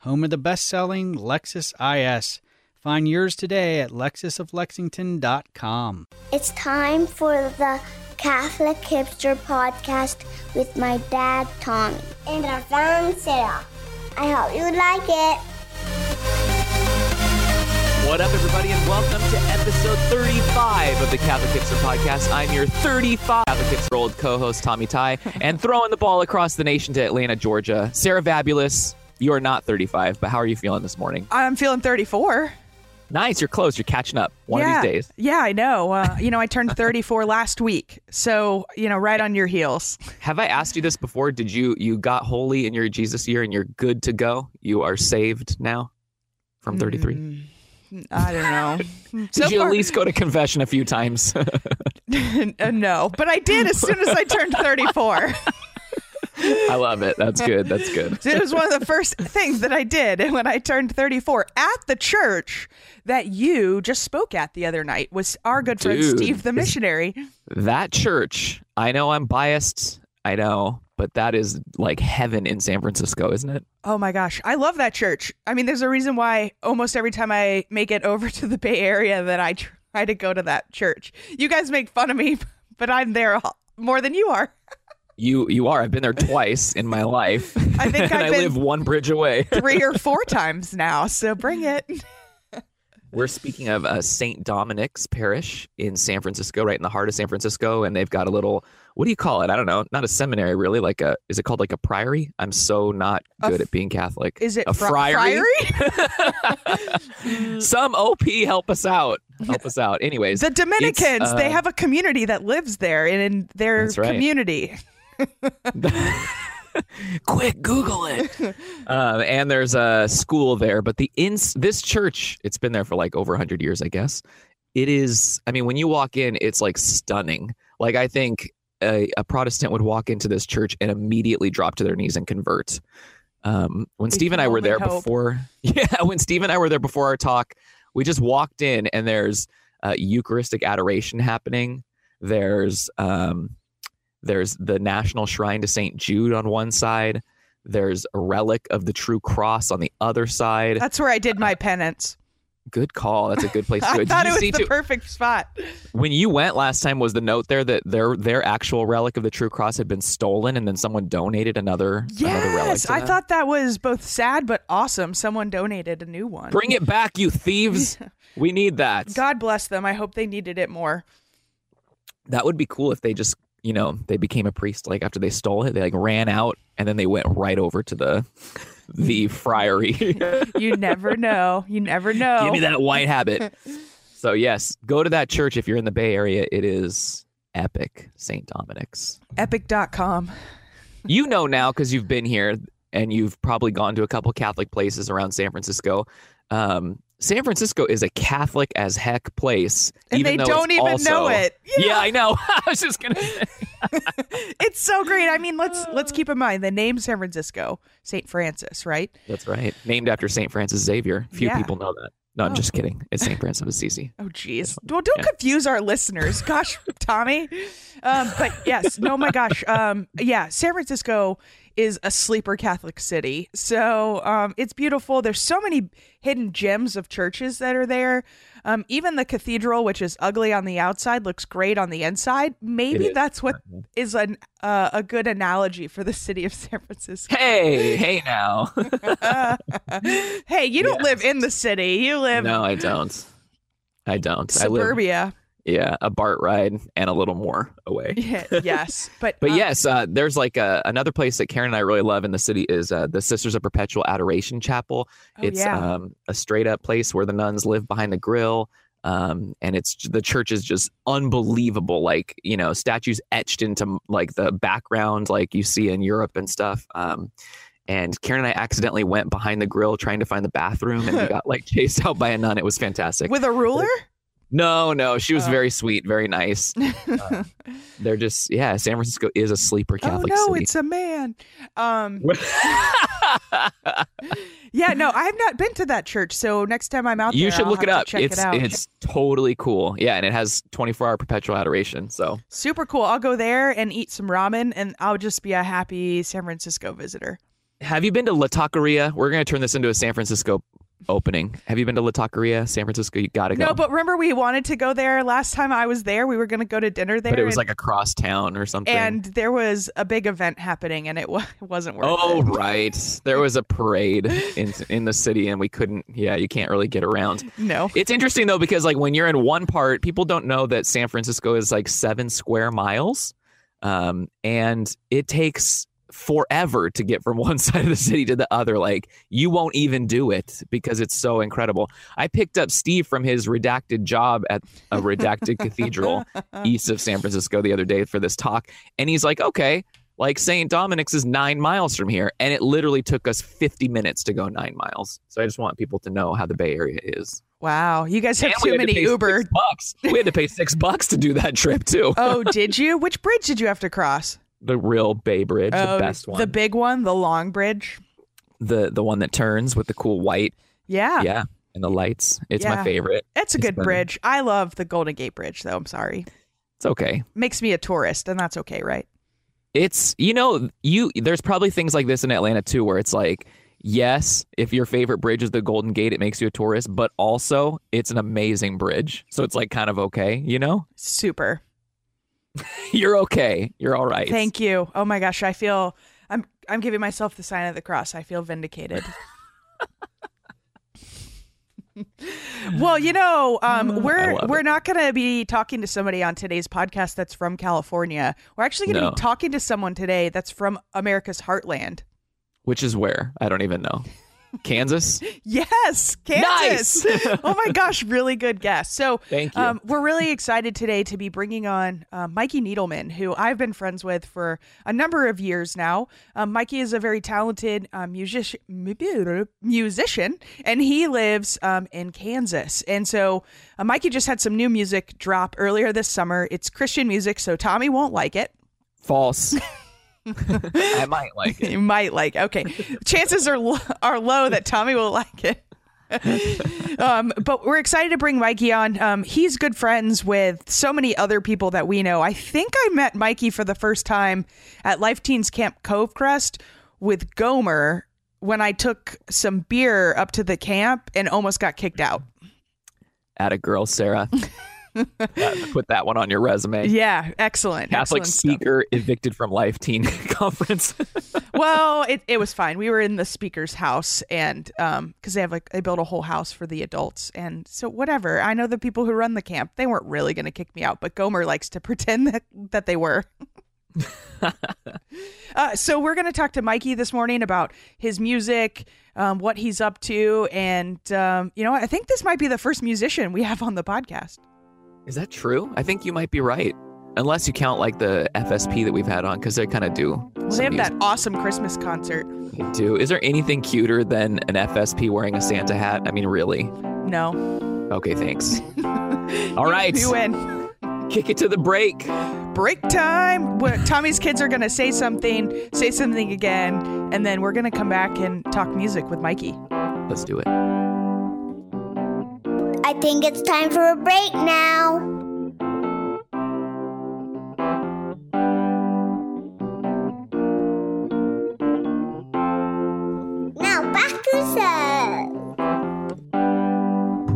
home of the best-selling Lexus IS. Find yours today at lexusoflexington.com. It's time for the Catholic Hipster Podcast with my dad, Tommy. And our friend, Sarah. I hope you like it. What up, everybody, and welcome to episode 35 of the Catholic Hipster Podcast. I'm your 35 Catholic Hipster old co-host Tommy Tighe, and throwing the ball across the nation to Atlanta, Georgia. Sarah Vabulous, you are not 35, but how are you feeling this morning? I'm feeling 34. Nice, you're close. You're catching up one yeah. of these days. Yeah, I know. Uh, you know, I turned 34 last week, so you know, right on your heels. Have I asked you this before? Did you you got holy in your Jesus year and you're good to go? You are saved now from 33. Mm, I don't know. Did So you far- at least go to confession a few times? Uh, no, but I did as soon as I turned 34. I love it. That's good. That's good. it was one of the first things that I did when I turned 34 at the church that you just spoke at the other night was our good friend Dude, Steve the missionary. That church, I know I'm biased. I know, but that is like heaven in San Francisco, isn't it? Oh my gosh, I love that church. I mean, there's a reason why almost every time I make it over to the Bay Area that I try to go to that church. You guys make fun of me, but I'm there all- more than you are. You you are. I've been there twice in my life. I think I been- live one bridge away. Three or four times now, so bring it. We're speaking of uh, St. Dominic's Parish in San Francisco, right in the heart of San Francisco, and they've got a little what do you call it? I don't know, not a seminary really, like a is it called like a priory? I'm so not good f- at being Catholic. Is it a fri- friary? friary? Some OP help us out. Help us out. Anyways, The Dominicans, uh, they have a community that lives there and in their right. community. quick google it. Um, and there's a school there but the ins this church it's been there for like over 100 years i guess. It is i mean when you walk in it's like stunning. Like i think a, a protestant would walk into this church and immediately drop to their knees and convert. Um, when steve and i were there hope. before yeah when steve and i were there before our talk we just walked in and there's uh, eucharistic adoration happening. There's um, there's the National Shrine to St. Jude on one side. There's a relic of the True Cross on the other side. That's where I did uh, my penance. Good call. That's a good place to go. I Did thought it was the too- perfect spot. when you went last time, was the note there that their their actual relic of the True Cross had been stolen, and then someone donated another another relic? Yes, I thought that was both sad but awesome. Someone donated a new one. Bring it back, you thieves! We need that. God bless them. I hope they needed it more. That would be cool if they just you know they became a priest like after they stole it. They like ran out and then they went right over to the the friary. You never know. You never know. Give me that white habit. So yes, go to that church if you're in the Bay Area. It is epic, St. Dominic's. Epic.com. You know now because you've been here and you've probably gone to a couple Catholic places around San Francisco. Um, San Francisco is a Catholic as heck place, And even they don't even also- know it. Yeah. I know. I was just gonna. It's so great. I mean, let's let's keep in mind the name San Francisco, St. Francis, right? That's right. Named after Saint Francis Xavier. Few Yeah. people know that. No, I'm Oh. just kidding. It's Saint Francis of Assisi. Oh, geez. Well, don't Yeah. confuse our listeners. Gosh, Tommy. Um, but yes, no, my gosh. Um, yeah, San Francisco is a sleeper Catholic city. So um, it's beautiful. There's so many hidden gems of churches that are there. Um, even the cathedral, which is ugly on the outside, looks great on the inside. Maybe that's what is an, uh, a good analogy for the city of San Francisco. Hey, hey now. hey, you don't live in the city. You live no, I don't. I don't. I live suburbia. Yeah, a BART ride and a little more away. Yeah, yes, but But uh, yes, uh, there's like a, another place that Karen and I really love in the city is uh, the Sisters of Perpetual Adoration Chapel. Oh, it's yeah. um, a straight up place where the nuns live behind the grill. Um, and it's the church is just unbelievable. Like, you know, statues etched into like the background, like you see in Europe and stuff. Um, and Karen and I accidentally went behind the grill trying to find the bathroom, and we got like chased out by a nun. It was fantastic. With a ruler? No, no, she was Oh. very sweet, very nice. Uh, they're just yeah. San Francisco is a sleeper Catholic. oh no, city. it's a man. Um, yeah, no, I've not been to that church. So next time I'm out there, you should I'll look it up. Check It's it out. it's totally cool. Yeah, and it has 24 hour perpetual adoration. So super cool. I'll go there and eat some ramen, and I'll just be a happy San Francisco visitor. have you been to La Taqueria? We're gonna turn this into a San Francisco opening. Have you been to La Taqueria, San Francisco? You gotta go. No, but remember we wanted to go there last time I was there. We were going to go to dinner there. But it was and, like across town or something. and there was a big event happening, and it, it wasn't worth Oh it. right, there was a parade in in the city, and we couldn't. Yeah, you can't really get around. No. It's interesting though because like when you're in one part, people don't know that San Francisco is like seven square miles, um, and it takes forever to get from one side of the city to the other. Like you won't even do it because it's so incredible. I picked up Steve from his redacted job at a redacted cathedral east of San Francisco the other day for this talk, and he's like, okay. Like St. Dominic's is nine miles from here, and it literally took us 50 minutes to go nine miles. So I just want people to know how the Bay Area is. Wow. You guys have And too had to many Uber. Bucks. We had to pay six bucks to do that trip too. oh, did you? Which bridge did you have to cross? The real Bay Bridge, the oh, best one. The big one, the long bridge. the the one that turns with the cool white, Yeah. yeah, and the lights. It's my favorite. It's a good bridge. I love the Golden Gate Bridge, though. I'm sorry. It's okay. Makes me a tourist, and that's okay, right? It's you know you. There's probably things like this in Atlanta too, where it's like. Yes, if your favorite bridge is the Golden Gate, it makes you a tourist, but also it's an amazing bridge. So it's like kind of okay, you know? Super. You're okay. You're all right. Thank you. Oh my gosh, I feel I'm I'm giving myself the sign of the cross. I feel vindicated. well, you know, um, we're we're it. not going to be talking to somebody on today's podcast that's from California. We're actually going to No. be talking to someone today that's from America's heartland. Which is where? I don't even know. Kansas? Yes, Kansas. Nice. oh my gosh, really good guess. So, Thank you. Um, we're really excited today to be bringing on uh, Mikey Needleman, who I've been friends with for a number of years now. Um, Mikey is a very talented uh, music- musician, and he lives um, in Kansas. And so, uh, Mikey just had some new music drop earlier this summer. It's Christian music, so Tommy won't like it. False. I might like it. You might like. Okay, chances are lo- are low that Tommy will like it. um, but we're excited to bring Mikey on. Um, he's good friends with so many other people that we know. I think I met Mikey for the first time at Life Teen's Camp Covecrest with Gomer when I took some beer up to the camp and almost got kicked out. At a girl, Sarah. Put that one on your resume. Yeah, excellent. Catholic excellent stuff. speaker evicted from Life Teen Conference. well, it, it was fine. We were in the speaker's house, and um, because they have like they built a whole house for the adults, and so whatever. I know the people who run the camp; they weren't really going to kick me out, but Gomer likes to pretend that that they were. uh, so we're going to talk to Mikey this morning about his music, um, what he's up to, and um, you know, I think this might be the first musician we have on the podcast. Is that true? I think you might be right. Unless you count like the FSP that we've had on, because they kind of do. Well, they have that awesome Christmas concert. They do. Is there anything cuter than an FSP wearing a Santa hat? I mean, really? No, Okay, thanks. All right, you win. kick it to the break. break time. Where Tommy's kids are going to say something, say something again, and then we're going to come back and talk music with Mikey. Let's do it. I think it's time for a break now. Now back to Seth.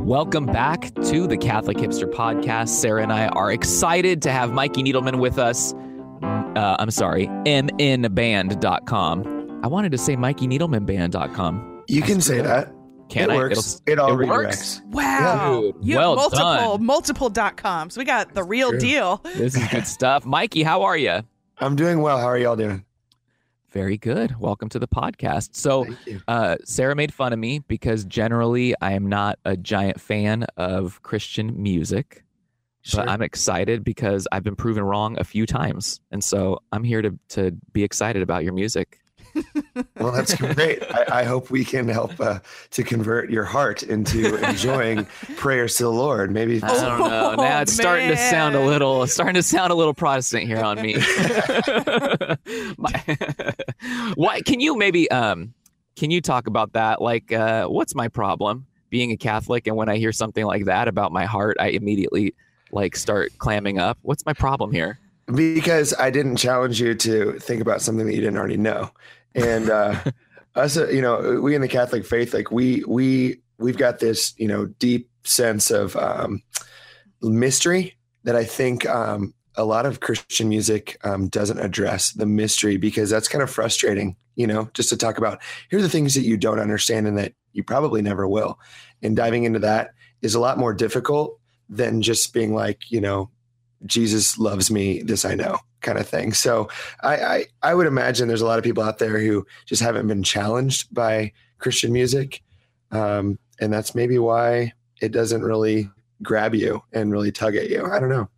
Welcome back to the Catholic Hipster Podcast. Sarah and I are excited to have Mikey Needleman with us. Uh, I'm sorry, mnband.com. I wanted to say MikeyNeedlemanBand.com. You can say that. Can it I? works. It'll- it all it works? redirects. Wow. Dude, you well have multiple, done. multiple dot coms. We got the real True. deal. This is good stuff. Mikey, how are you? I'm doing well. How are y'all doing? Very good. Welcome to the podcast. So, uh, Sarah made fun of me because generally I am not a giant fan of Christian music. Sure. but I'm excited because I've been proven wrong a few times, and so I'm here to to be excited about your music. Well, that's great. I, I hope we can help uh, to convert your heart into enjoying prayers to the Lord. Maybe I don't know. Now it's starting to sound a little starting to sound a little Protestant here on me. My- Why can you maybe um can you talk about that? Like uh what's my problem being a Catholic and when I hear something like that about my heart, I immediately like start clamming up. What's my problem here? because I didn't challenge you to think about something that you didn't already know. And uh, us, uh, you know, we in the Catholic faith, like we we we've got this, you know, deep sense of um, mystery that I think um, a lot of Christian music um, doesn't address the mystery because that's kind of frustrating, you know, just to talk about here are the things that you don't understand and that you probably never will. And diving into that is a lot more difficult than just being like, you know, Jesus loves me, this I know, kind of thing. So I, I I would imagine there's a lot of people out there who just haven't been challenged by Christian music, um, and that's maybe why it doesn't really grab you and really tug at you. I don't know.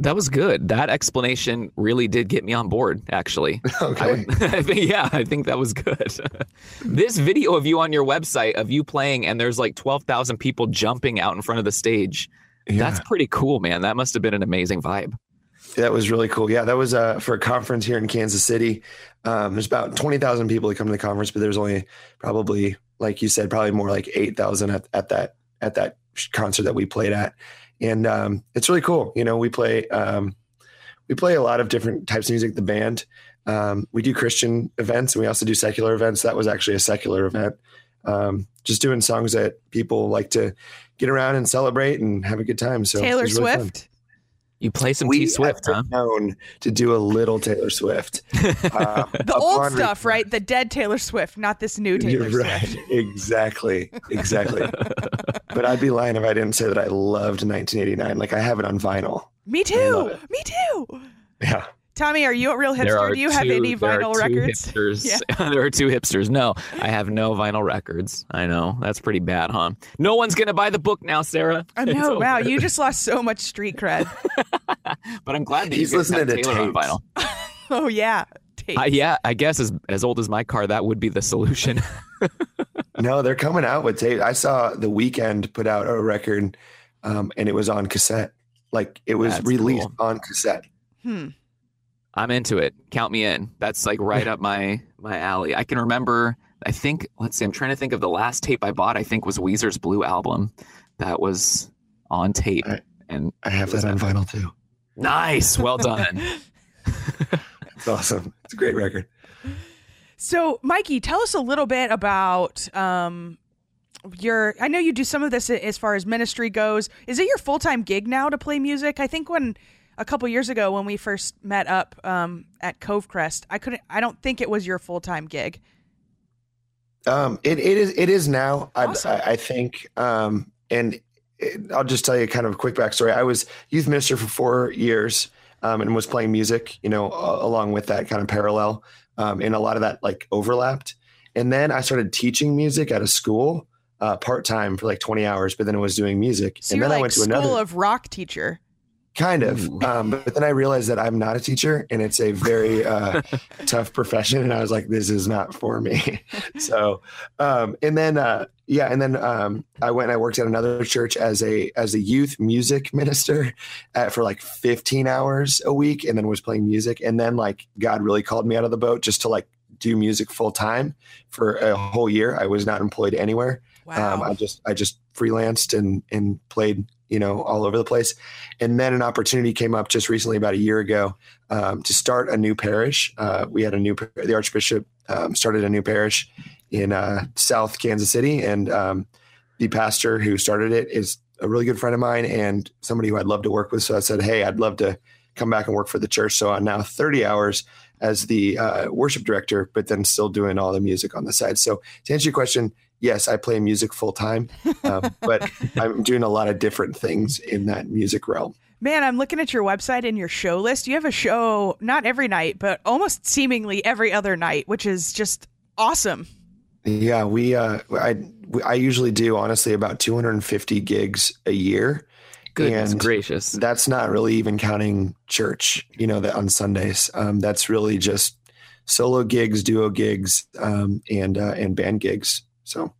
That was good. That explanation really did get me on board, actually. I, Okay. would, I think, yeah, I think that was good. this video of you on your website of you playing, and there's like 12,000 people jumping out in front of the stage. Yeah. That's pretty cool, man. That must have been an amazing vibe. That was really cool. Yeah, that was uh, for a conference here in Kansas City. Um, there's about 20,000 people that come to the conference, but there's only probably, like you said, probably more like 8,000 at, at that at that concert that we played at. And um, it's really cool. You know, we play um, we play a lot of different types of music. The band um, we do Christian events and we also do secular events. That was actually a secular event. Um, just doing songs that people like to get around and celebrate and have a good time. So Taylor really fun. Swift. You play some we T Swift, have huh? known to do a little Taylor Swift. Uh, The old upon stuff, right? The dead Taylor Swift, not this new Taylor You're right. Exactly. Exactly. but I'd be lying if I didn't say that I loved 1989. Like I have it on vinyl. Me too. Me too. Yeah. Tommy, are you a real hipster? Do you have two- any there are vinyl two records? Hipsters. there are two hipsters. No, I have no vinyl records. I know that's pretty bad, huh? No one's gonna buy the book now, Sarah. I know. Wow, you just lost so much street cred. But I'm glad that He's you guys have listening to Taylor on vinyl. oh yeah. Tape. I, yeah, I guess as as old as my car, that would be the solution. No, they're coming out with tape. I saw the Weeknd put out a record um, and it was on cassette. Like it was That's released cool. on cassette. Hmm. I'm into it. Count me in. That's like right up my my alley. I can remember. I think. Let's see. I'm trying to think of the last tape I bought. I think was Weezer's Blue album. That was on tape. Right. And I have that on vinyl too. nice. Well done. It's awesome. It's a great record. So, Mikey, tell us a little bit about um, your. I know you do some of this as far as ministry goes. Is it your full time gig now to play music? I think when a couple years ago when we first met up um, at Covecrest, I couldn't. I don't think it was your full time gig. Um, it, it is it is now. I, Awesome. I, I think, um, and it, I'll just tell you kind of a quick backstory. I was youth minister for four years um, and was playing music, you know, a- along with that kind of parallel, um, and a lot of that like overlapped. And then I started teaching music at a school uh, part time for like twenty hours, but then I was doing music, So and then like I went to school another school of rock teacher. Kind of. Um, but then i realized that i'm not a teacher and it's a very uh, tough profession and i was like this is not for me. So um, and then uh, yeah and then um, i went and i worked at another church as a as a youth music minister at, for like 15 hours a week and then was playing music and then like god really called me out of the boat just to like do music full time for a whole year. I was not employed anywhere. Wow. um, I just I just freelanced and and played you know all over the place, and then an opportunity came up just recently about a year ago um, to start a new parish. Uh, we had a new the Archbishop um, started a new parish in uh, South Kansas City, and um, the pastor who started it is a really good friend of mine and somebody who I'd love to work with. So I said, hey, I'd love to come back and work for the church. So I'm now 30 hours as the uh, worship director, but then still doing all the music on the side. So to answer your question, yes, I play music full time, um, but I'm doing a lot of different things in that music realm. Man, I'm looking at your website and your show list. You have a show not every night, but almost seemingly every other night, which is just awesome. Yeah, we uh, I we- I usually do honestly about 250 gigs a year. Goodness And gracious. That's not really even counting church, you know, that on Sundays. Um, that's really just solo gigs, duo gigs, um, and uh, and band gigs. So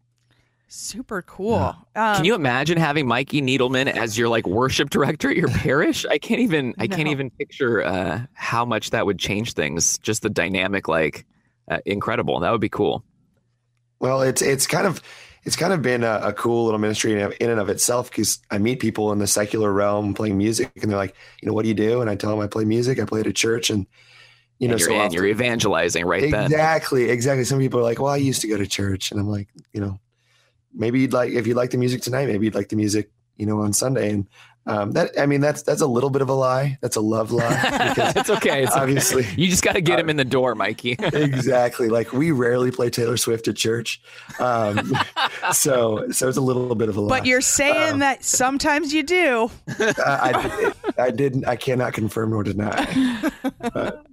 Super cool. Yeah. Um, Can you imagine having Mikey Needleman as your like worship director at your parish? I can't even I can't even picture uh, how much that would change things. Just the dynamic, like uh, incredible. That would be cool. Well, it's it's kind of it's kind of been a, a cool little ministry in, in and of itself because I meet people in the secular realm playing music, and they're like, you know, what do you do? And I tell them I play music. I play at a church, and you know, and you're, so often- you're evangelizing right then. exactly, exactly. Some people are like, well, I used to go to church, and I'm like, you know, maybe you'd like if you like the music tonight, maybe you'd like the music, you know, on Sunday, and um, that I mean, that's that's a little bit of a lie. That's a love lie it's okay. It's okay. obviously. You just got to get him in the door, Mikey. exactly. Like we rarely play Taylor Swift at church, um, so so it's a little bit of a lie. but you're saying Um, that sometimes you do. Uh, I, I didn't. I cannot confirm nor deny. But,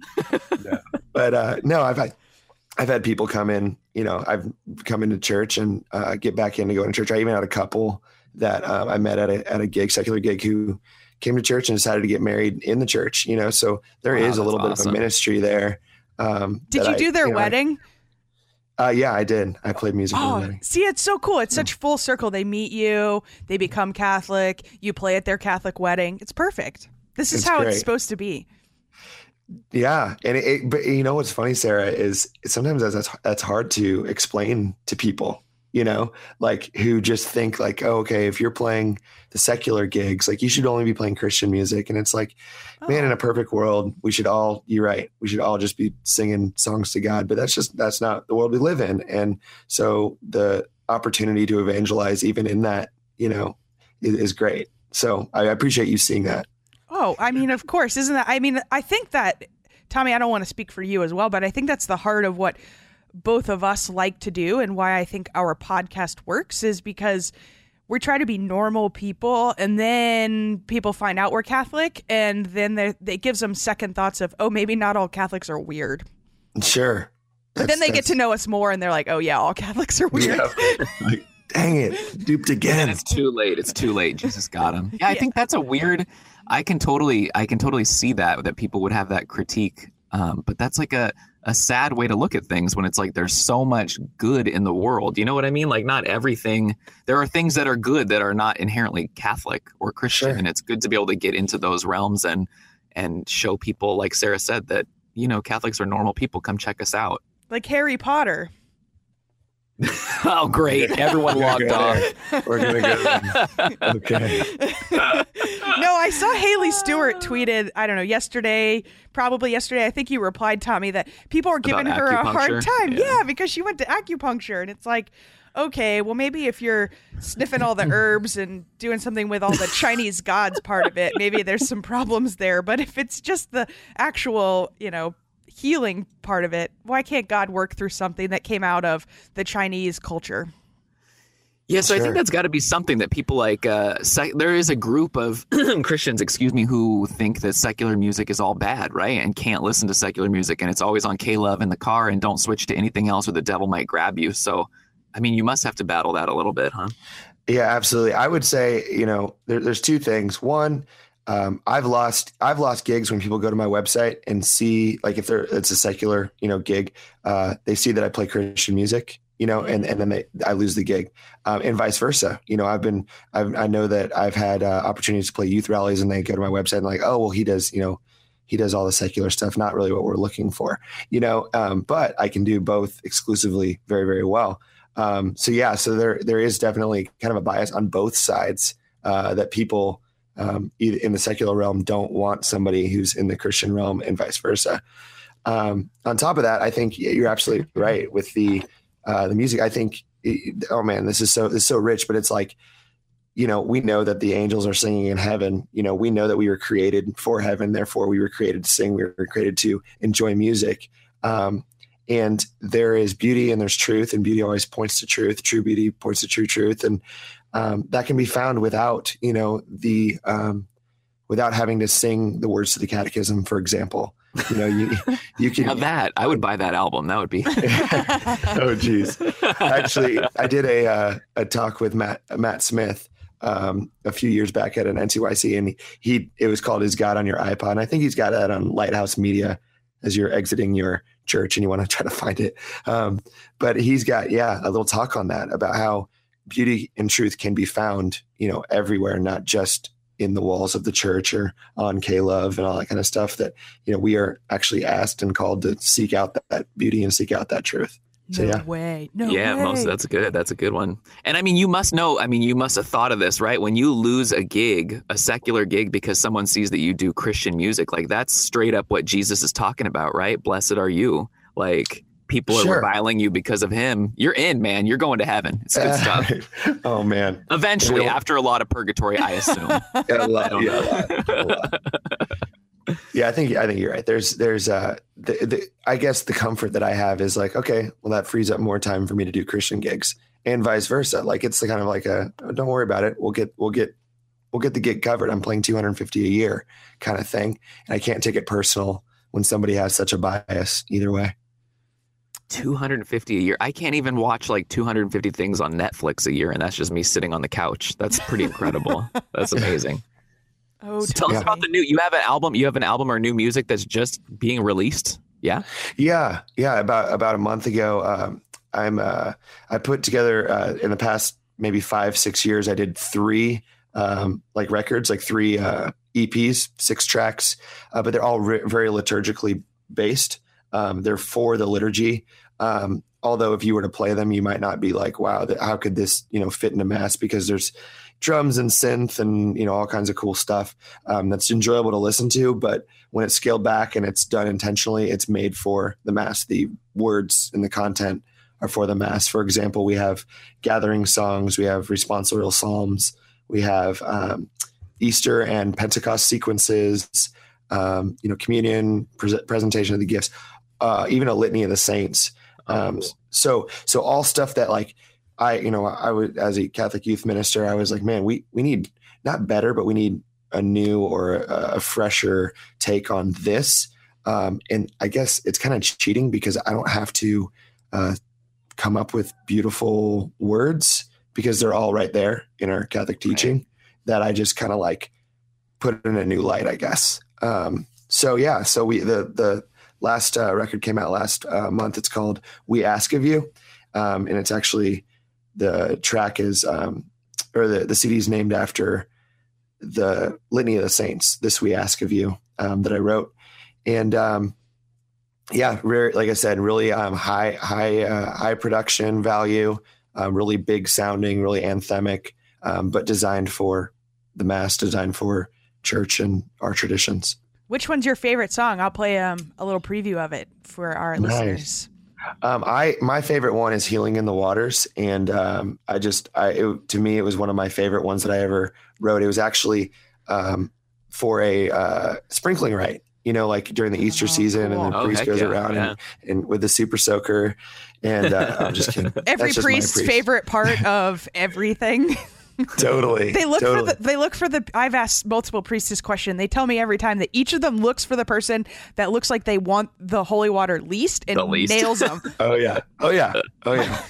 no. But uh, no, I've had I've had people come in. You know, I've come into church and uh, get back into going to church. I even had a couple that um, I met at a at a gig, secular gig, who came to church and decided to get married in the church. You know, so there Wow, is a that's little bit of a ministry there. Um, Did that you I- do their know, wedding? uh, yeah, I did. I played music Oh, see, it's so cool. It's such full circle. They meet you, they become Catholic, you play at their Catholic wedding. It's perfect. This is It's how great. it's supposed to be. Yeah, and it, it, but you know what's funny, Sarah, is sometimes that's that's- that's hard to explain to people. You know, like who just think like, oh, okay, if you're playing the secular gigs, like you should only be playing Christian music, and it's like, man, in a oh. perfect world, we should all. You're right, we should all just be singing songs to God, but that's just that's not the world we live in, and so the opportunity to evangelize, even in that, you know, is, is great. So I appreciate you seeing that. Oh, I mean, of course, isn't that? I mean, I think that, Tommy, I don't want to speak for you as well, but I think that's the heart of what both of us like to do and why I think our podcast works is because we try to be normal people and then people find out we're Catholic and then they- it gives them second thoughts of, oh, maybe not all Catholics are weird. Sure. But then they get to know us more and they're like, oh, yeah, all Catholics are weird. Yeah. Like, dang it, duped again. It's too late. It's too late. Jesus got him. Yeah, I think that's a weird. I can totally, I can totally see that that people would have that critique. Um, but that's like a a sad way to look at things when it's like there's so much good in the world. You know what I mean? Like not everything. There are things that are good that are not inherently Catholic or Christian, Sure. and it's good to be able to get into those realms and and show people, like Sarah said, that you know Catholics are normal people. Come check us out. Like Harry Potter. Oh, great! Everyone logged off. We're gonna go. Okay. no, I saw Haley Stewart tweeted, I don't know, yesterday, probably yesterday. I think you replied, Tommy, that people are giving About her a hard time. Yeah. Yeah. because she went to acupuncture. And it's like, okay, well, maybe if you're sniffing all the herbs and doing something with all the Chinese gods part of it, maybe there's some problems there. But if it's just the actual, you know, healing part of it, why can't God work through something that came out of the Chinese culture? Yeah, so I think that's got to be something that people like. Uh, sec- there is a group of Christians, excuse me, who think that secular music is all bad, right? And can't listen to secular music, and it's always on K Love in the car, and don't switch to anything else, or the devil might grab you. So, I mean, you must have to battle that a little bit, huh? Yeah, absolutely. I would say, you know, there, there's two things. One, um, I've lost I've lost gigs when people go to my website and see like if they're it's a secular you know gig, uh, they see that I play Christian music, you know, and and then they I lose the gig, um, and vice versa. You know, I've been I've, I know that I've had uh, opportunities to play youth rallies, and they go to my website and like, oh well, he does you know he does all the secular stuff, not really what we're looking for, you know. Um, but I can do both exclusively very very well. Um, so yeah, so there there is definitely kind of a bias on both sides uh, that people um, in the secular realm don't want somebody who's in the Christian realm and vice versa. Um, on top of that, I think you're absolutely right with the uh, the music. I think oh man, this is so this is so rich, but it's like you know we know that the angels are singing in heaven. You know we know that we were created for heaven, therefore we were created to sing. We were created to enjoy music. Um, and there is beauty and there's truth and beauty always points to truth true beauty points to true truth and um, that can be found without you know the um, without having to sing the words to the catechism for example you know you you Now can that I would buy that album. That would be. oh geez actually i did a uh, a talk with matt matt smith um, a few years back at an NCYC, and he, he it was called "Is God on Your iPod?" And I think he's got that on Lighthouse Media as you're exiting your church and you want to try to find it. Um, but he's got, yeah, a little talk on that about how beauty and truth can be found, you know, everywhere, not just in the walls of the church or on K Love and all that kind of stuff. That, you know, we are actually asked and called to seek out that, that beauty and seek out that truth. So, no yeah. way. No yeah, way. most that's good. That's a good one. And I mean, you must know. I mean, you must have thought of this, right? When you lose a gig, a secular gig, because someone sees that you do Christian music, like that's straight up what Jesus is talking about, right? Blessed are you. Like people are reviling you because of him. You're in, man. You're going to heaven. It's good stuff. oh man. Eventually, You know- after a lot of purgatory, I assume. Yeah, a lot, don't yeah, a lot, a lot. yeah, I think I think you're right. There's there's uh the, the I guess the comfort that I have is like okay, well that frees up more time for me to do Christian gigs and vice versa. Like it's the kind of like a oh, don't worry about it. We'll get we'll get we'll get the gig covered. I'm playing 250 a year kind of thing, and I can't take it personal when somebody has such a bias either way. 250 a year. I can't even watch like 250 things on Netflix a year, and that's just me sitting on the couch. That's pretty incredible. that's amazing. Oh, So tell us about the new. You have an album. You have an album or new music that's just being released. Yeah. Yeah, yeah. About about a month ago, um, I'm uh, I put together uh, in the past maybe five six years. I did three um, like records, like three uh, EPs, six tracks, uh, but they're all re- very liturgically based. Um, they're for the liturgy. Um, although if you were to play them, you might not be like, wow, how could this you know fit into mass? Because there's drums and synth and you know all kinds of cool stuff um, that's enjoyable to listen to. But when it's scaled back and it's done intentionally, it's made for the mass. The words and the content are for the mass. For example, we have gathering songs, we have responsorial psalms, we have um, Easter and Pentecost sequences, um, you know, communion, pre- presentation of the gifts, uh, even a litany of the saints. Um, so, so all stuff that like I, you know, I would as a Catholic youth minister, I was like, man, we we need not better, but we need a new or a, a fresher take on this. Um, and I guess it's kind of cheating because I don't have to uh, come up with beautiful words because they're all right there in our Catholic teaching that I just kind of like put in a new light, I guess. Um, so yeah, so we the the last uh, record came out last uh, month. It's called "We Ask of You," um, and it's actually the track is um, or the the CD is named after the Litany of the Saints. This we ask of you um, that I wrote, and um, yeah, re- like I said, really um, high high uh, high production value, um, really big sounding, really anthemic, but designed for the mass, designed for church and our traditions. Which one's your favorite song? I'll play um, a little preview of it for our Nice. listeners. Um, I my favorite one is "Healing in the Waters," and um, I just I it, to me it was one of my favorite ones that I ever wrote. It was actually um, for a uh, sprinkling rite, you know, like during the Easter Oh, season, cool. and the Oh, priest goes yeah, around yeah. and, and with the super soaker, and uh, I'm just kidding. Every just priest's priest. favorite part of everything. Totally, they look totally. for the they look for the I've asked multiple priests this question. They tell me every time that each of them looks for the person that looks like they want the holy water least and The least. nails them. Oh yeah. Oh yeah. Oh yeah.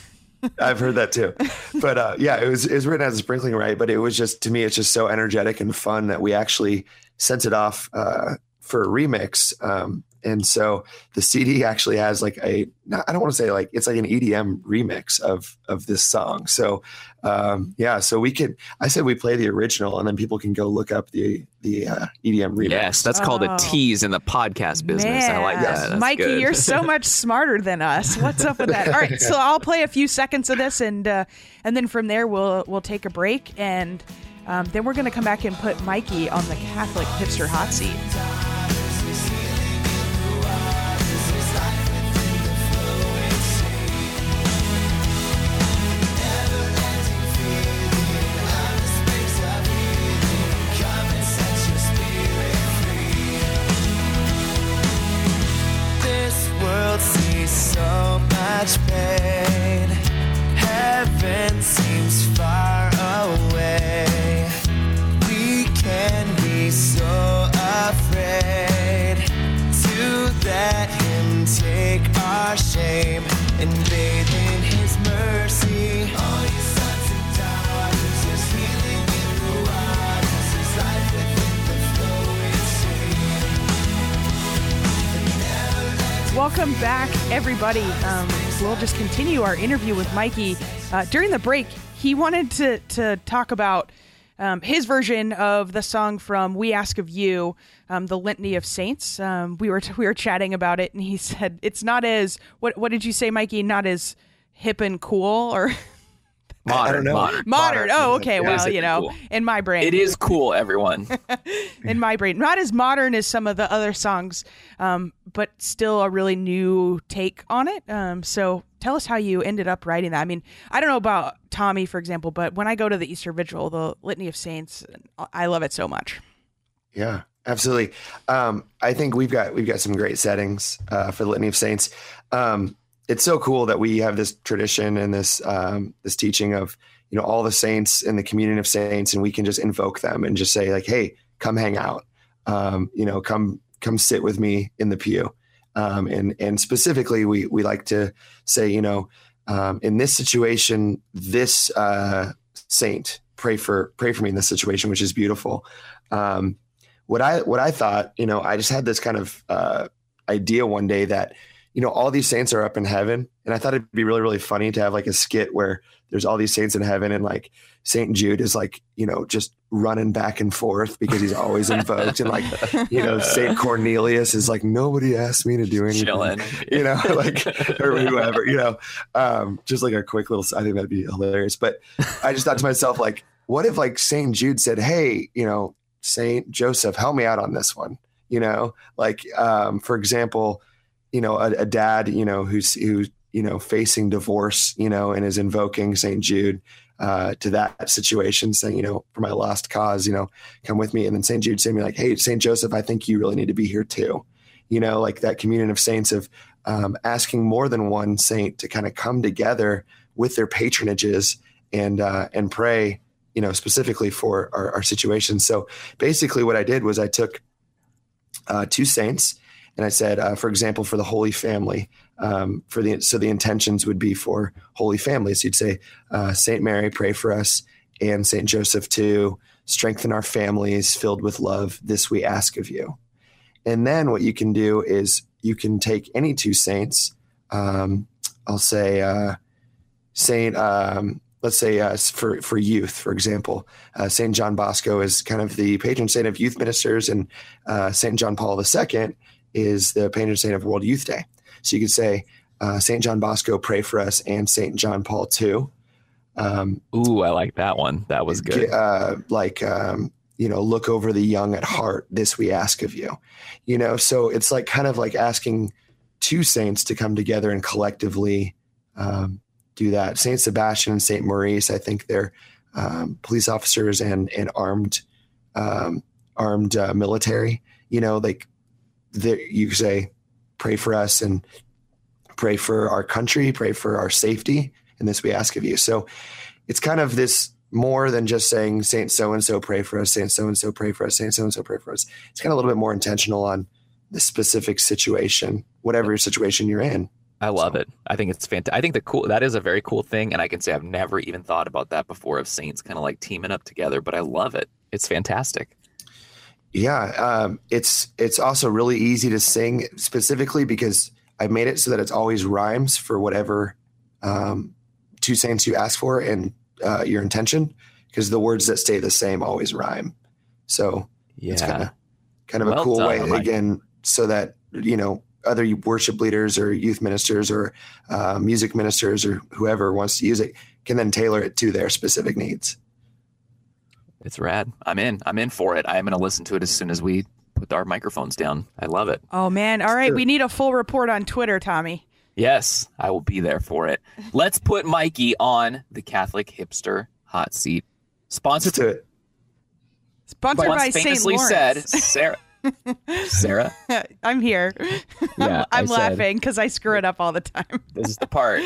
I've heard that too. But uh, yeah, it was it was written as a sprinkling rite, but it was just to me, it's just so energetic and fun that we actually sent it off uh, for a remix. Um, and so the CD actually has like a not, I don't want to say like it's like an EDM remix of of this song. So um, yeah, so we could I said we play the original and then people can go look up the the uh, EDM remix. Yes, that's called a Oh. tease in the podcast business. I like Man. that. That's Mikey, good. you're so much smarter than us. What's up with that? All right, so I'll play a few seconds of this, and uh, and then from there we'll we'll take a break, and um, then we're gonna come back and put Mikey on the Catholic hipster hot seat. Our shame and bathe in His mercy. All sons and daughters, There's healing in the waters. There's life within the flowing welcome back, everybody. Um, we'll just continue our interview with Mikey. Uh, during the break, he wanted to to talk about um, his version of the song from "We Ask of You," um, the Litany of Saints. Um, we were we were chatting about it, and he said it's not as what what did you say, Mikey? Not as hip and cool or Modern, I don't know. modern. modern. Oh, okay. It Well, you know, cool. in my brain, It is cool, everyone. in my brain. Not as modern as some of the other songs, um, but still a really new take on it. Um, so tell us how you ended up writing that. I mean, I don't know about Tommy, for example, but when I go to the Easter Vigil, the Litany of Saints, I love it so much. Yeah, absolutely. Um, I think we've got we've got some great settings uh, for the Litany of Saints. Um, it's so cool that we have this tradition and this um, this teaching of you know all the saints in the communion of saints, and we can just invoke them and just say like, "Hey, come hang out. Um, you know, come come sit with me in the pew." Um, and and specifically, we we like to say, you know, um, in this situation, this uh, saint pray for pray for me in this situation, which is beautiful. Um, what I what I thought, you know, I just had this kind of uh, idea one day that, you know, all these saints are up in heaven, and I thought it'd be really really funny to have like a skit where there's all these saints in heaven, and like Saint Jude is like, you know, just running back and forth because he's always invoked, and like, you know, Saint Cornelius is like, nobody asked me to do anything, Chilling. you know, like or whoever, you know, um, just like a quick little. I think that'd be hilarious. But I just thought to myself, like, what if like Saint Jude said, "Hey, you know, Saint Joseph, help me out on this one." You know, like um, for example, you know, a, a dad, you know, who's who's you know facing divorce, you know, and is invoking Saint Jude uh, to that situation, saying, you know, for my lost cause, you know, come with me. And then Saint Jude saying, me like, "Hey, Saint Joseph, I think you really need to be here too." You know, like that communion of saints of um, asking more than one saint to kind of come together with their patronages and uh, and pray you know specifically for our, our situation so basically what i did was i took uh, two saints and i said uh, for example for the holy family um, for the so the intentions would be for holy families. You'd say uh, saint mary pray for us and saint joseph too strengthen our families filled with love. This we ask of you. And then what you can do is you can take any two saints um, i'll say uh, saint um, let's say uh, for for youth, for example, uh, Saint John Bosco is kind of the patron saint of youth ministers, and uh, Saint John Paul II is the patron saint of World Youth Day. So you could say uh, Saint John Bosco, pray for us, and Saint John Paul II. Um, Ooh, I like that one. That was good. uh, like um, you know, look over the young at heart. This we ask of you. You know, so it's like kind of like asking two saints to come together and collectively um, do that. Saint Sebastian and Saint Maurice, I think they're um, police officers and and armed um, armed uh, military. You know, like you say, pray for us and pray for our country, pray for our safety, and this we ask of you. So it's kind of this more than just saying Saint so and so pray for us, Saint so and so pray for us, Saint so and so pray for us. It's kind of a little bit more intentional on the specific situation, whatever your situation you're in. I love it. I think it's fantastic. I think the cool that is a very cool thing, and I can say I've never even thought about that before of saints kind of like teaming up together. But I love it. It's fantastic. Yeah, um, it's it's also really easy to sing specifically because I made it so that it's always rhymes for whatever um, two saints you ask for and uh, your intention, because the words that stay the same always rhyme. So it's kind of kind of a cool done, way Mike. again, so that you know other worship leaders or youth ministers or uh, music ministers or whoever wants to use it can then tailor it to their specific needs. It's rad. I'm in. I'm in for it. I am going to listen to it as soon as we put our microphones down. I love it. Oh man! All right, Sure. we need a full report on Twitter, Tommy. Yes, I will be there for it. Let's put Mikey on the Catholic hipster hot seat. Sponsored Let's it. Sponsored by Saint famously Lawrence. said Sarah. Sarah, I'm here. Yeah, I'm, I said- laughing because I screw it up all the time. this is the part.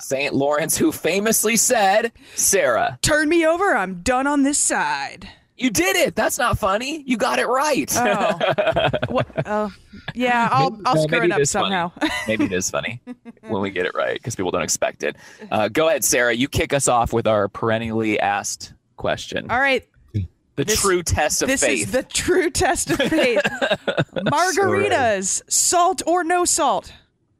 Saint Lawrence, who famously said, "Sarah, Turn me over. I'm done on this side. you did it. That's not funny. You got it right." Oh. What? Oh, yeah. I'll I'll screw maybe it up somehow. Maybe it is funny when we get it right because people don't expect it. Uh, go ahead, Sarah. You kick us off with our perennially asked question. all right. The this- true test of This faith. This is the true test of faith. Margaritas, salt or no salt?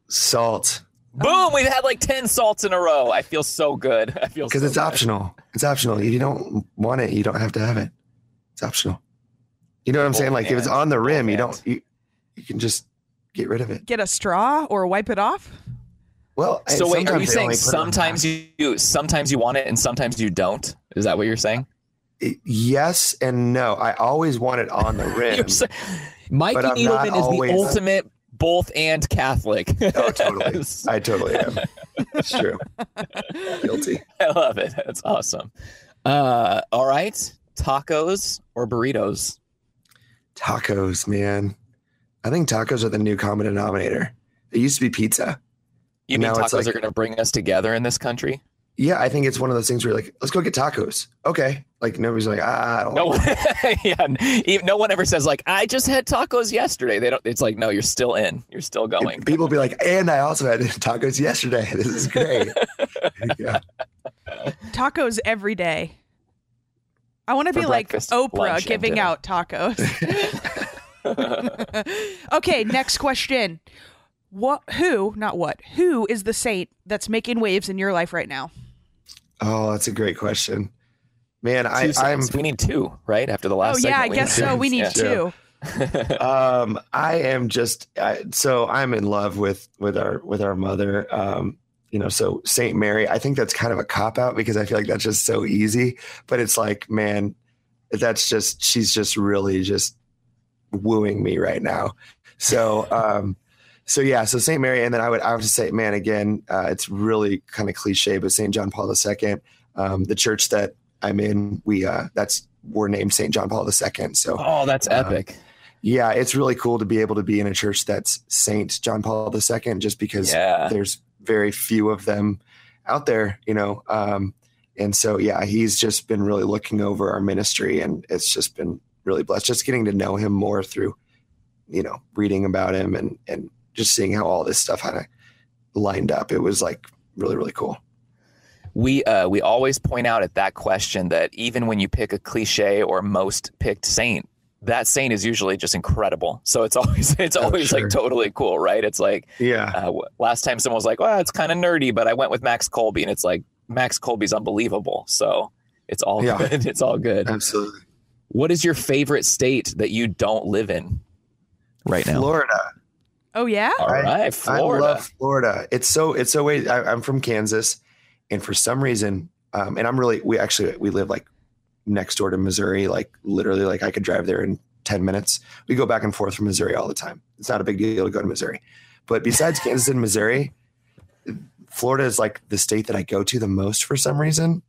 Salt. Boom! We've had like ten salts in a row. I feel so good. I feel Because so it's good. optional. It's optional. If you don't want it, you don't have to have it. It's optional. You know what I'm Both saying? Like if it's on the rim, Both you don't you, you can just get rid of it. Get a straw or wipe it off? Well, So wait, are you saying only put it on sometimes half. you sometimes you want it and sometimes you don't? Is that what you're saying? Yes and no. I always want it on the rim. You're Mikey Needleman is always- the ultimate both and Catholic. oh, totally. I totally am. It's true. Guilty. I love it. That's awesome. Uh, all right, tacos or burritos? Tacos, man. I think tacos are the new common denominator. It used to be pizza. You mean tacos like- are going to bring us together in this country? Yeah, I think it's one of those things where you're like, let's go get tacos. Okay. Like nobody's like, ah, I don't No, like yeah, no one ever says like I just had tacos yesterday. They don't. It's like no, you're still in. You're still going. it. People be like, and I also had tacos yesterday. This is great. yeah. Tacos every day. I want to be like Oprah giving out tacos. okay, next question. What who, not what, who is the saint that's making waves in your life right now? Oh, that's a great question. Man, I, Two I'm we need two, right? After the last. oh yeah, I guess so. We need Yeah. two. um i am just I, so i'm in love with with our with our mother um you know so saint mary i think that's kind of a cop out because i feel like that's just so easy but it's like man that's just she's just really just wooing me right now so um so yeah so saint mary and then i would i would just say man again uh, it's really kind of cliche but saint john paul ii um the church that i'm in we uh that's we're named saint john paul ii so Oh, that's Uh, epic. yeah, it's really cool to be able to be in a church that's Saint John Paul II, just because Yeah. there's very few of them out there, you know. Um, and so, yeah, he's just been really looking over our ministry, and it's just been really blessed. Just getting to know him more through, you know, reading about him and and just seeing how all this stuff kind of lined up. It was like really really cool. we uh, we always point out at that question that even when you pick a cliche or most picked saint, that saint is usually just incredible. So it's always it's Oh, always sure. like totally cool, right? It's like Yeah, uh, last time someone was like, "Well, it's kind of nerdy," but I went with Max Kolbe, and it's like Max Kolbe's unbelievable. So it's all Yeah. good. It's all good. absolutely. What is your favorite state that you don't live in right now? Florida. Oh yeah? All I- right, Florida. I love Florida. It's so it's so way. I, I'm from Kansas, and for some reason, um, and I'm really we actually we live like next door to Missouri. Like literally, like I could drive there in ten minutes. We go back and forth from Missouri all the time. It's not a big deal to go to Missouri, but besides Kansas and Missouri, Florida is like the state that I go to the most for some reason.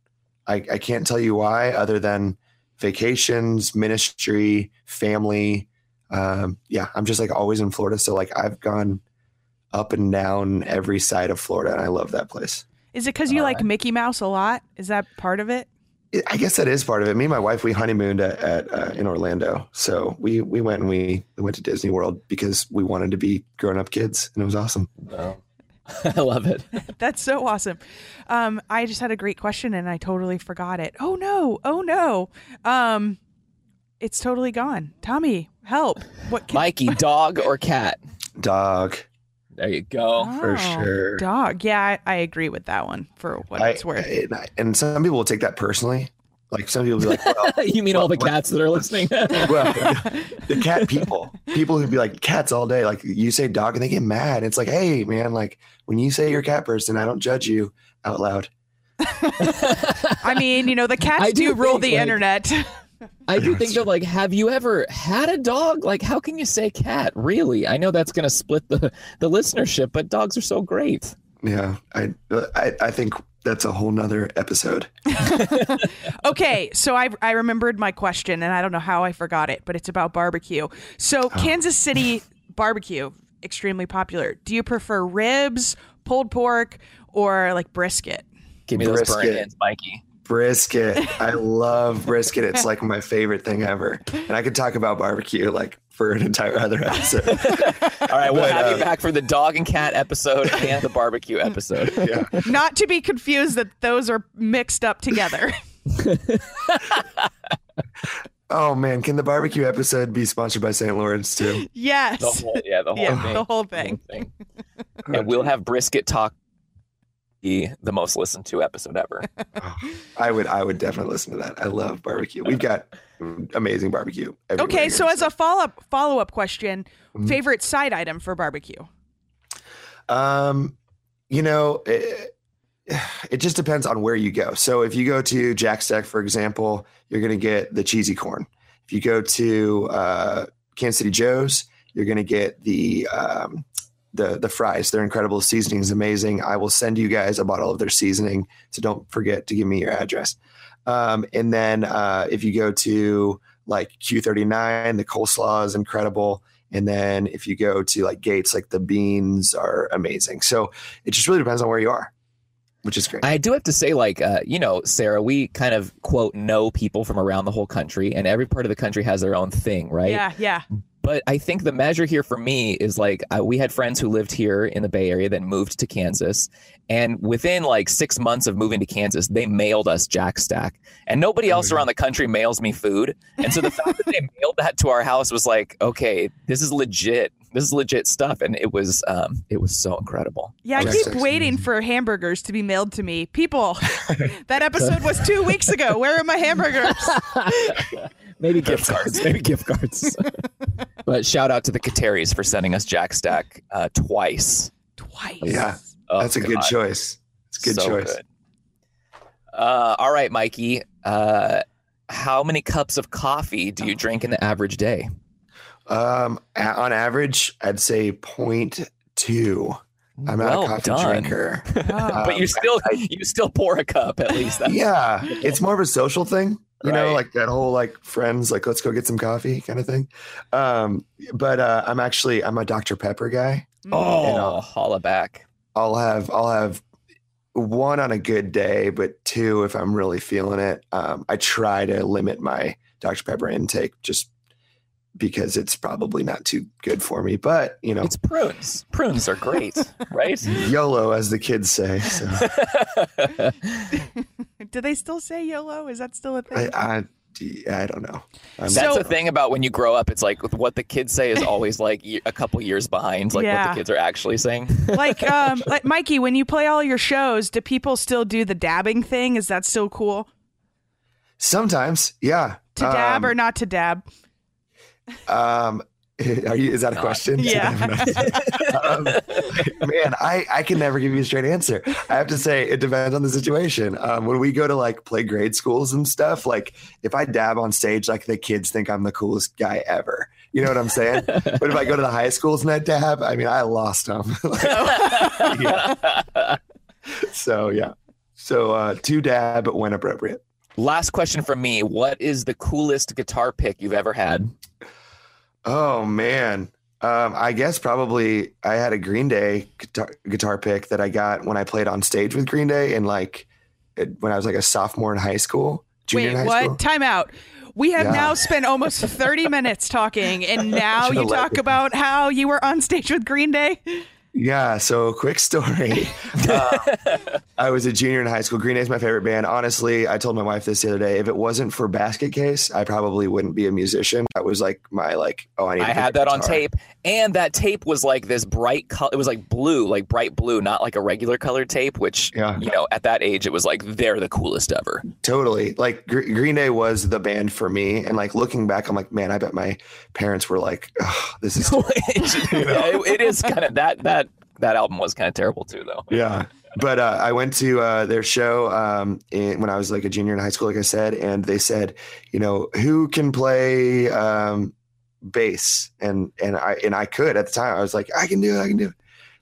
I, I can't tell you why, other than vacations, ministry, family. Um, yeah, I'm just like always in Florida. So like I've gone up and down every side of Florida, and I love that place. Is it because you All like. Mickey Mouse a lot? Is that part of it? It- I guess that is part of it. Me and my wife we honeymooned at, at uh, in Orlando, so we we went and we went to Disney World because we wanted to be grown up kids, and it was awesome. No. I love it. That's so awesome. Um, I just had a great question and I totally forgot it. Oh no! Oh no! Um, it's totally gone. Tommy, help! What? Can- Mikey, dog or cat? Dog There you go. for Oh, sure. Dog. Yeah, I, I agree with that one for what I, it's worth. and, I- and some people will take that personally. Like some people will be like, well, you mean all the What- cats that are listening? well, the cat people, people who be like cats all day. Like you say dog and they get mad. It's like, hey man, like when you say you're a cat person, I don't judge you out loud. I mean, you know, the I cats do do, rule think, the like- internet. I do think that like, have you ever had a dog? Like, how can you say cat? Really? I know that's gonna split the the listenership, but dogs are so great. Yeah, I I, I think that's a whole nother episode. okay, so I I remembered my question and I don't know how I forgot it, but it's about barbecue. So oh. Kansas City barbecue extremely popular. Do you prefer ribs, pulled pork, or like brisket? Give me those burn Brisket. ends, Mikey. Brisket. I love brisket. It's like my favorite thing ever. And I could talk about barbecue like for an entire other episode. All right, we'll But, have uh, you back for the dog and cat episode and the barbecue episode. yeah. Not to be confused that those are mixed up together. Oh man, can the barbecue episode be sponsored by St. Lawrence too? yes. The whole, yeah, the whole yeah, thing. the whole thing. thing. and we'll have brisket talk be the most listened to episode ever. I would I would definitely listen to that. I love barbecue. We've got amazing barbecue. Okay, here, so as a follow up follow up question, Mhm. favorite side item for barbecue? Um, you know, it, it just depends on where you go. So if you go to Jack Stack, for example, you're going to get the cheesy corn. If you go to uh, Kansas City Joe's, you're going to get the um, the the fries. They're incredible. Seasoning is amazing. I will send you guys a bottle of their seasoning, so don't forget to give me your address. Um, and then uh, if you go to like Q39, the coleslaw is incredible. And then if you go to like Gates, like the beans are amazing. So it just really depends on where you are, which is great. I do have to say, like, uh, you know, Sarah, we kind of quote know people from around the whole country, and every part of the country has their own thing, right? Yeah, yeah. But I think the measure here for me is like uh, we had friends who lived here in the Bay Area that moved to Kansas, and within like six months of moving to Kansas, they mailed us Jack Stack, and nobody else around the country mails me food. And so the fact that they mailed that to our house was like, okay, this is legit. This is legit stuff, and it was um, it was so incredible. Yeah, I Jack keep Stack's waiting amazing. for hamburgers to be mailed to me. People, that episode was two weeks ago. Where are my hamburgers? Maybe gift cards. Maybe gift cards. but shout out to the Kateris for sending us Jack Stack uh, twice. Twice. Yeah. Oh, That's a good choice. It's a good So choice. good. Uh, all right, Mikey. Uh, how many cups of coffee do you drink in the average day? Um, on average, I'd say 0.2. I'm not Well a coffee done. drinker. Oh. but you Um, still you still pour a cup at least. That's, yeah, it's more of a social thing, you know, like that whole like friends, like let's go get some coffee kind of thing. Um, but uh, I'm actually I'm a Dr Pepper guy. Oh, You know. holla back. I'll have I'll have one on a good day, but two if I'm really feeling it. Um, I try to limit my Dr Pepper intake just because it's probably not too good for me. But you know, It's prunes. Prunes are great, right? YOLO as the kids say. So Do they still say YOLO? Is that still a thing? I, I don't know. I'm- That's So- the thing about when you grow up. It's like what the kids say is always like a couple years behind, like what the kids are actually saying. like, um, like Mikey, when you play all your shows, do people still do the dabbing thing? Is that still cool Sometimes, yeah. to dab Um, or not to dab? Um, are you? Is that a question? Yeah. um, man, I I can never give you a straight answer. I have to say it depends on the situation. Um, when we go to like play grade schools and stuff, like if I dab on stage, like the kids think I'm the coolest guy ever. You know what I'm saying? but if I go to the high schools and I dab, I mean, I lost them. yeah. So yeah. So uh, to dab when appropriate. Last question from me: What is the coolest guitar pick you've ever had? Oh man. Um, I guess probably I had a Green Day guitar, guitar pick that I got when I played on stage with Green Day in like it, when I was like a sophomore in high school, junior Wait, in high what? school. Time out. We have Yeah. now spent almost 30 minutes talking, and now you talk about how you were on stage with Green Day. Yeah. So quick story. Uh, I was a junior in high school. Green Day is my favorite band. Honestly, I told my wife this the other day. If it wasn't for Basket Case, I probably wouldn't be a musician. That was like my like. Oh, I need. I had that on tape, and that tape was like this bright color. It was like blue, like bright blue, not like a regular colored tape. Which Yeah. you know, at that age, it was like they're the coolest ever. Totally. Like Gr- Green Day was the band for me. And like looking back, I'm like, man, I bet my parents were like, oh, this is. it, it is kind of that that that album was kind of terrible too, though. yeah. But uh, I went to uh, their show um, in, when I was like a junior in high school, like I said, and they said, you know, who can play um, bass? And and I and I could at the time. I was like, I can do it. I can do it.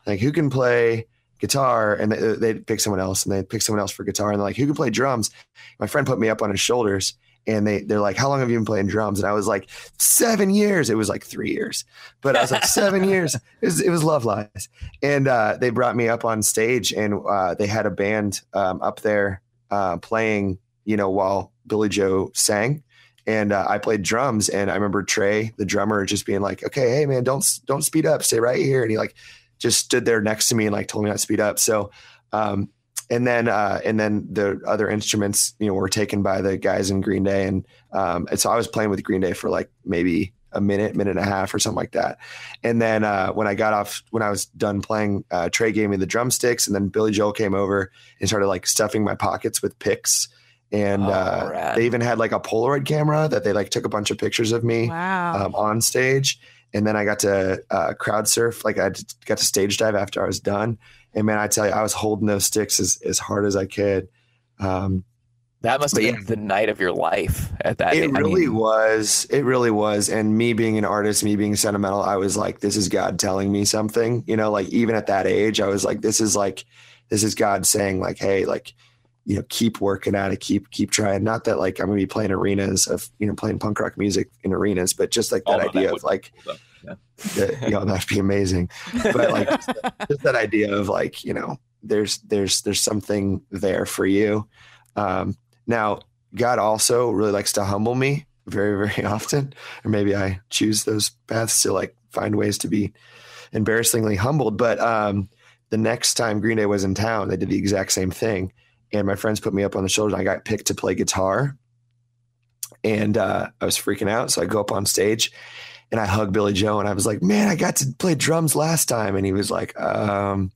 Like, who can play guitar? And they, they'd pick someone else, and they'd pick someone else for guitar. And they're like, who can play drums? My friend put me up on his shoulders, and they they're like, how long have you been playing drums? And I was like, seven years. It was like three years, but I was like, seven years. It was, it was love lies. And uh, they brought me up on stage, and uh, they had a band um, up there uh, playing, you know, while Billie Joe sang. And uh, I played drums, and I remember Tré, the drummer, just being like, "Okay, hey man, don't don't speed up, stay right here." And he like just stood there next to me and like told me not to speed up. So, um, and then uh, and then the other instruments, you know, were taken by the guys in Green Day, and um, and so I was playing with Green Day for like maybe a minute, minute and a half, or something like that. And then uh, when I got off, when I was done playing, uh, Tré gave me the drumsticks, and then Billie Joe came over and started like stuffing my pockets with picks. And Oh, uh, they even had like a Polaroid camera that they like took a bunch of pictures of me Wow. um, on stage. And then I got to uh, crowd surf, like I got to stage dive after I was done. And man, I tell you, I was holding those sticks as, as hard as I could. Um, That must have But been the night of your life at that. it I really mean, was. It really was. And me being an artist, me being sentimental, I was like, this is God telling me something. You know, like even at that age, I was like, this is like, this is God saying, like, hey, like, you know, keep working at it, keep keep trying. Not that like I'm gonna be playing arenas of, you know, playing punk rock music in arenas, but just like that idea would of like, though. the, you know, that'd be amazing. But like just, just that idea of like, you know, there's there's there's something there for you. Um, now, God also really likes to humble me very very often, or maybe I choose those paths to like find ways to be embarrassingly humbled. But um, the next time Green Day was in town, they did the exact same thing, and my friends put me up on the shoulders. And I got picked to play guitar, and uh, I was freaking out. So I go up on stage and I hugged Billie Joe and I was like, man, I got to play drums last time. And he was like, um,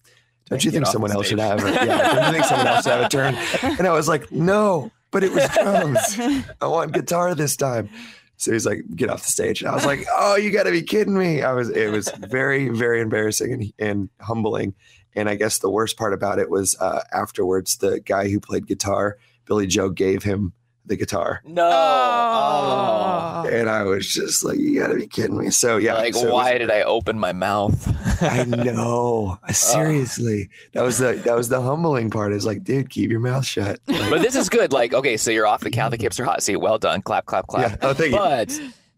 don't you think someone else should have it? Yeah, don't you think someone else should have a turn? And I was like, no, but it was drums. I want guitar this time. So he's like, get off the stage. And I was like, oh, you got to be kidding me. I was, it was very, very embarrassing and, and humbling. And I guess the worst part about it was uh, afterwards, the guy who played guitar, Billie Joe, gave him the guitar. no. Oh. And I was just like, you got to be kidding me. So, yeah. like, so it was- why did I open my mouth? I know. Seriously. That was the that was the humbling part. Is like, dude, keep your mouth shut. Like, but this is good. Like, okay, so you're off the count. Catholic hipster hot seat. Well done. Clap, clap, clap. yeah. Oh, thank you.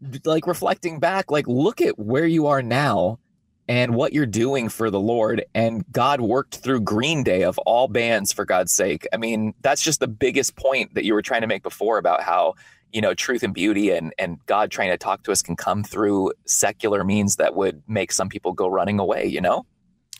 But like reflecting back, like look at where you are now and what you're doing for the Lord. And God worked through Green Day of all bands, for God's sake. I mean, that's just the biggest point that you were trying to make before about how, you know, truth and beauty and, and God trying to talk to us can come through secular means that would make some people go running away, you know?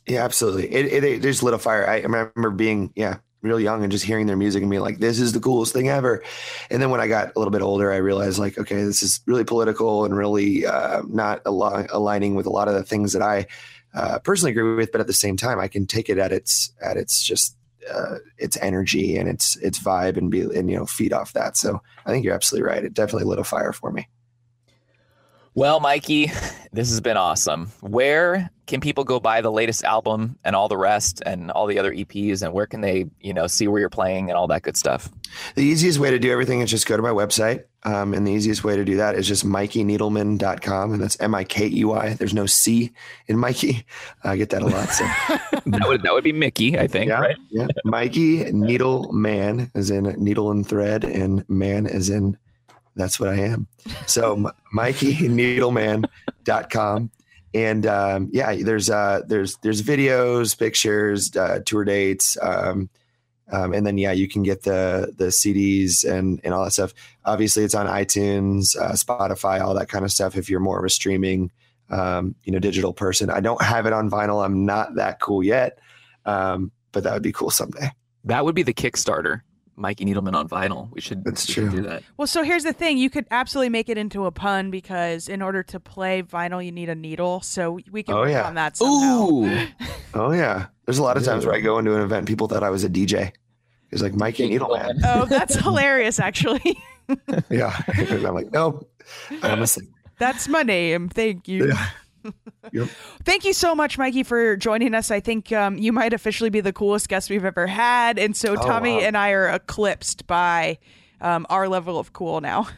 Yeah, absolutely. It, it, it just lit a fire. I remember being, yeah, real young and just hearing their music and being like, this is the coolest thing ever. And then when I got a little bit older, I realized like, okay, this is really political and really uh, not al- aligning with a lot of the things that I uh, personally agree with. But at the same time, I can take it at its at its just uh, its energy and its its vibe and be and you know feed off that. So I think you're absolutely right. It definitely lit a fire for me. Well, Mikey, this has been awesome. Where can people go buy the latest album and all the rest and all the other EPs and where can they, you know, see where you're playing and all that good stuff? The easiest way to do everything is just go to my website. Um, and the easiest way to do that is just mikeyneedleman.com. And that's M I K E Y. There's no C in Mikey. I get that a lot. So, that would that would be Mickey, I think, yeah. right? Yeah. Mikey Needleman is in needle and thread, and man is in that's what I am. So, mikeyneedleman.com. And um, yeah, there's uh, there's there's videos, pictures, uh, tour dates, um, um, and then yeah, you can get the the CDs and and all that stuff. Obviously, it's on iTunes, uh, Spotify, all that kind of stuff. If you're more of a streaming, um, you know, digital person, I don't have it on vinyl. I'm not that cool yet, um, but that would be cool someday. That would be the Kickstarter. Mikey Needleman on vinyl. We should, That's we should true. do that. Well, so here's the thing: you could absolutely make it into a pun because in order to play vinyl, you need a needle. So we can Oh, work yeah. on that somehow. Ooh. Oh yeah, there's a lot of times where I go into an event, and people thought I was a DJ. It's like Mikey Needleman. Oh, that's hilarious! Actually, yeah, and I'm like, nope, I'm a singer. that's my name. Thank you. Yeah. Yep. Thank you so much, Mikey, for joining us. I think um, you might officially be the coolest guest we've ever had, and so Oh, Tommy wow. and I are eclipsed by um, our level of cool now.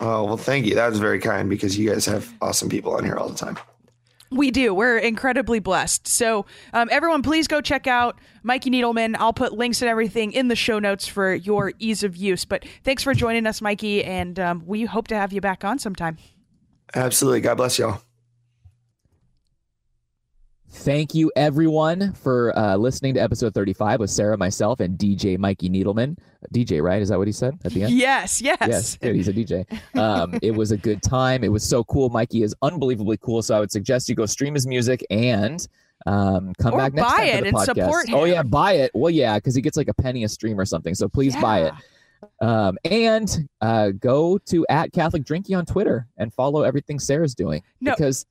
Oh well, thank you. That was very kind because you guys have awesome people on here all the time. We do. We're incredibly blessed. So, um, everyone, please go check out Mikey Needleman. I'll put links and everything in the show notes for your ease of use. But thanks for joining us, Mikey, and um, we hope to have you back on sometime. Absolutely. God bless y'all. Thank you, everyone, for uh, listening to episode 35 with Sarah, myself, and DJ Mikey Needleman. DJ, right? Is that what he said at the end? Yes, yes. Yes, good. He's a DJ. Um, it was a good time. It was so cool. Mikey is unbelievably cool. So I would suggest you go stream his music and um, come Or back next buy time for it the and podcast. support Oh yeah, buy it. Well, yeah, because he gets like a penny a stream or something. So please buy it. Um, and uh, go to at Catholic Drinkie on Twitter and follow everything Sarah's doing No. because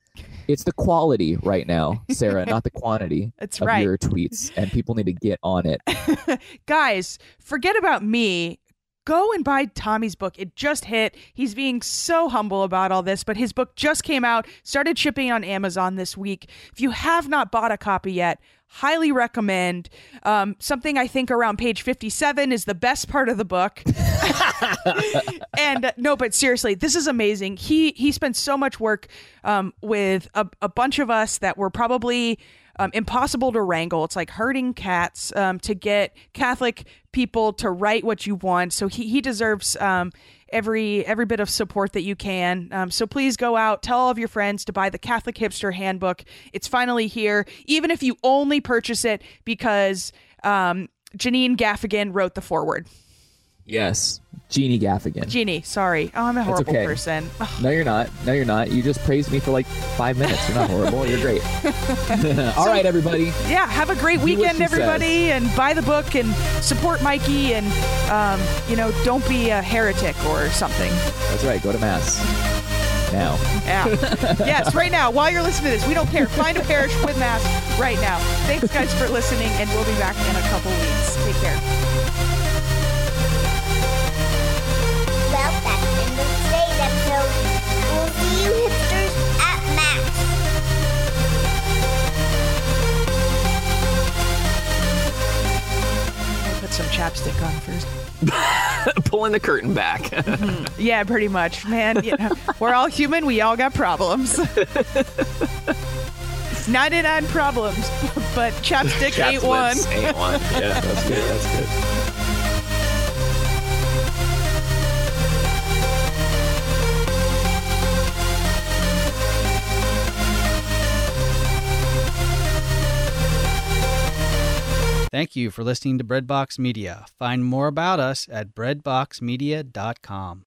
it's the quality right now, Sarah, not the quantity That's of right. your tweets, and people need to get on it. Guys, forget about me. Go and buy Tommy's book. It just hit. He's being so humble about all this, but his book just came out, started shipping on Amazon this week. If you have not bought a copy yet, highly recommend. Um, something I think around page 57 is the best part of the book. and uh, no, but seriously, this is amazing. He he spent so much work um, with a, a bunch of us that were probably um, impossible to wrangle. It's like herding cats um, to get Catholic people to write what you want. So he he deserves. Um, Every every bit of support that you can. Um, so please go out, tell all of your friends to buy the Catholic Hipster Handbook. It's finally here. Even if you only purchase it because um, Janine Gaffigan wrote the foreword. Yes, Jeannie Gaffigan. Jeannie, sorry. Oh, I'm a horrible okay. person. No, you're not. No, you're not. You just praised me for like five minutes. You're not horrible. You're great. All right, everybody. Yeah, have a great weekend, everybody, and buy the book and support Mikey, and um, you know, don't be a heretic or something. That's right. Go to mass now. Yeah. yes, right now, while you're listening to this, we don't care. Find a parish with mass right now. Thanks, guys, for listening, and we'll be back in a couple weeks. Take care. Some chapstick on first. Pulling the curtain back. Mm-hmm. Yeah, pretty much, man. You know, we're all human. We all got problems. 99 problems, but chapstick ain't one. Ain't one. Yeah, that's good. That's good. Thank you for listening to Breadbox Media. Find more about us at breadboxmedia.com.